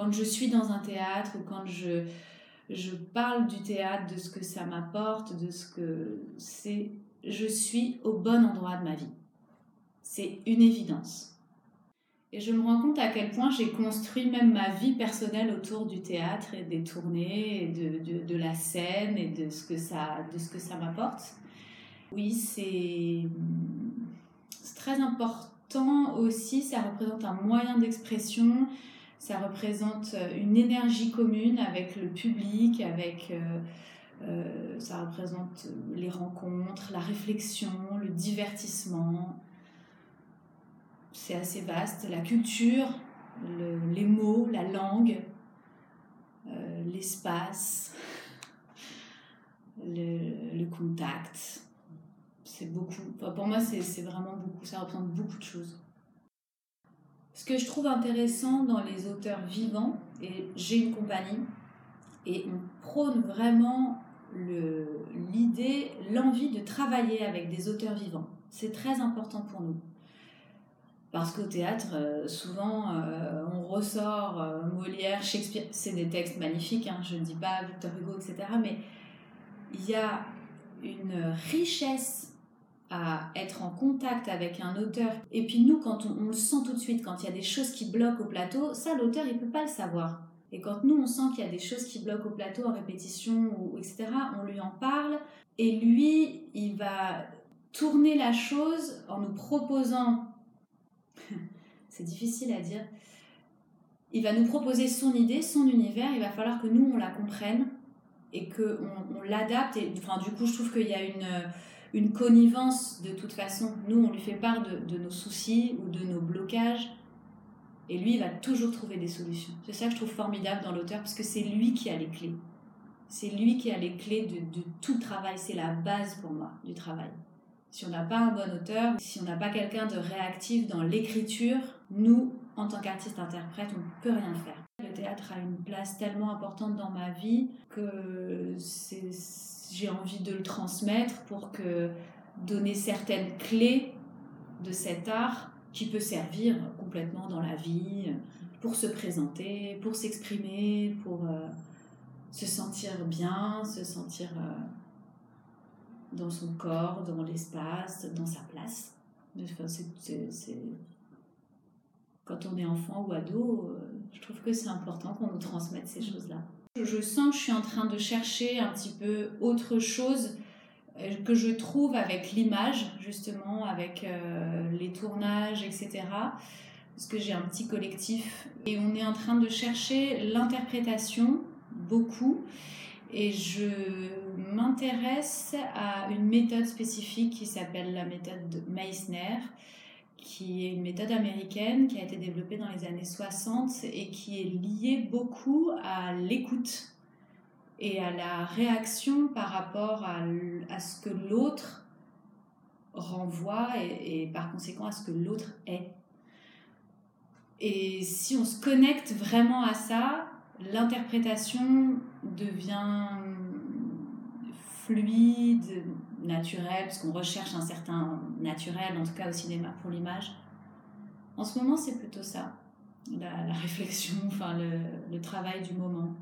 quand je suis dans un théâtre ou quand je, je parle du théâtre, de ce que ça m'apporte, de ce que c'est, je suis au bon endroit de ma vie. C'est une évidence. Et je me rends compte à quel point j'ai construit même ma vie personnelle autour du théâtre et des tournées, et de, de, de la scène et de ce que ça, de ce que ça m'apporte. Oui, c'est très important aussi, ça représente un moyen d'expression, ça représente une énergie commune avec le public, avec... Euh, euh, ça représente les rencontres, la réflexion, le divertissement, c'est assez vaste. La culture, les mots, la langue, euh, l'espace, le, contact. C'est beaucoup. pour moi, c'est vraiment beaucoup. Ça représente beaucoup de choses. Ce que je trouve intéressant dans les auteurs vivants, et j'ai une compagnie, et on prône vraiment l'idée, l'envie de travailler avec des auteurs vivants. C'est très important pour nous. Parce qu'au théâtre, euh, souvent, euh, on ressort euh, Molière, Shakespeare, c'est des textes magnifiques, hein, je ne dis pas Victor Hugo, etc. Mais il y a une richesse à être en contact avec un auteur. Et puis nous, quand on, le sent tout de suite, quand il y a des choses qui bloquent au plateau, ça, l'auteur, il ne peut pas le savoir. Et quand nous, on sent qu'il y a des choses qui bloquent au plateau, en répétition, ou, etc., on lui en parle. Et lui, il va tourner la chose en nous proposant c'est difficile à dire. Il va nous proposer son idée, son univers, il va falloir que nous, on la comprenne et qu'on on, l'adapte. Et, enfin, du coup, je trouve qu'il y a une, une connivence de toute façon. Nous, on lui fait part de, nos soucis ou de nos blocages. Et lui, il va toujours trouver des solutions. C'est ça que je trouve formidable dans l'auteur, parce que c'est lui qui a les clés. C'est lui qui a les clés de, de tout travail. C'est la base pour moi du travail. Si on n'a pas un bon auteur, si on n'a pas quelqu'un de réactif dans l'écriture, nous, en tant qu'artiste-interprète, on ne peut rien faire. Le théâtre a une place tellement importante dans ma vie que j'ai envie de le transmettre pour donner certaines clés de cet art qui peut servir complètement dans la vie pour se présenter, pour s'exprimer, pour euh, se sentir bien, se sentir euh, dans son corps, dans l'espace, dans sa place. Quand on est enfant ou ado, euh, je trouve que c'est important qu'on nous transmette ces choses-là. Je sens que je suis en train de chercher un petit peu autre chose euh, que je trouve avec l'image, justement, avec euh, les tournages, etc. Parce que j'ai un petit collectif et on est en train de chercher l'interprétation beaucoup. Et je m'intéresse à une méthode spécifique qui s'appelle la méthode Meissner, qui est une méthode américaine qui a été développée dans les années 60 et qui est liée beaucoup à l'écoute et à la réaction par rapport à, à ce que l'autre renvoie et, et, par conséquent à ce que l'autre est. Et si on se connecte vraiment à ça, l'interprétation devient fluide, naturel, parce qu'on recherche un certain naturel, en tout cas au cinéma pour l'image. En ce moment, c'est plutôt ça, la, réflexion, enfin le, le travail du moment.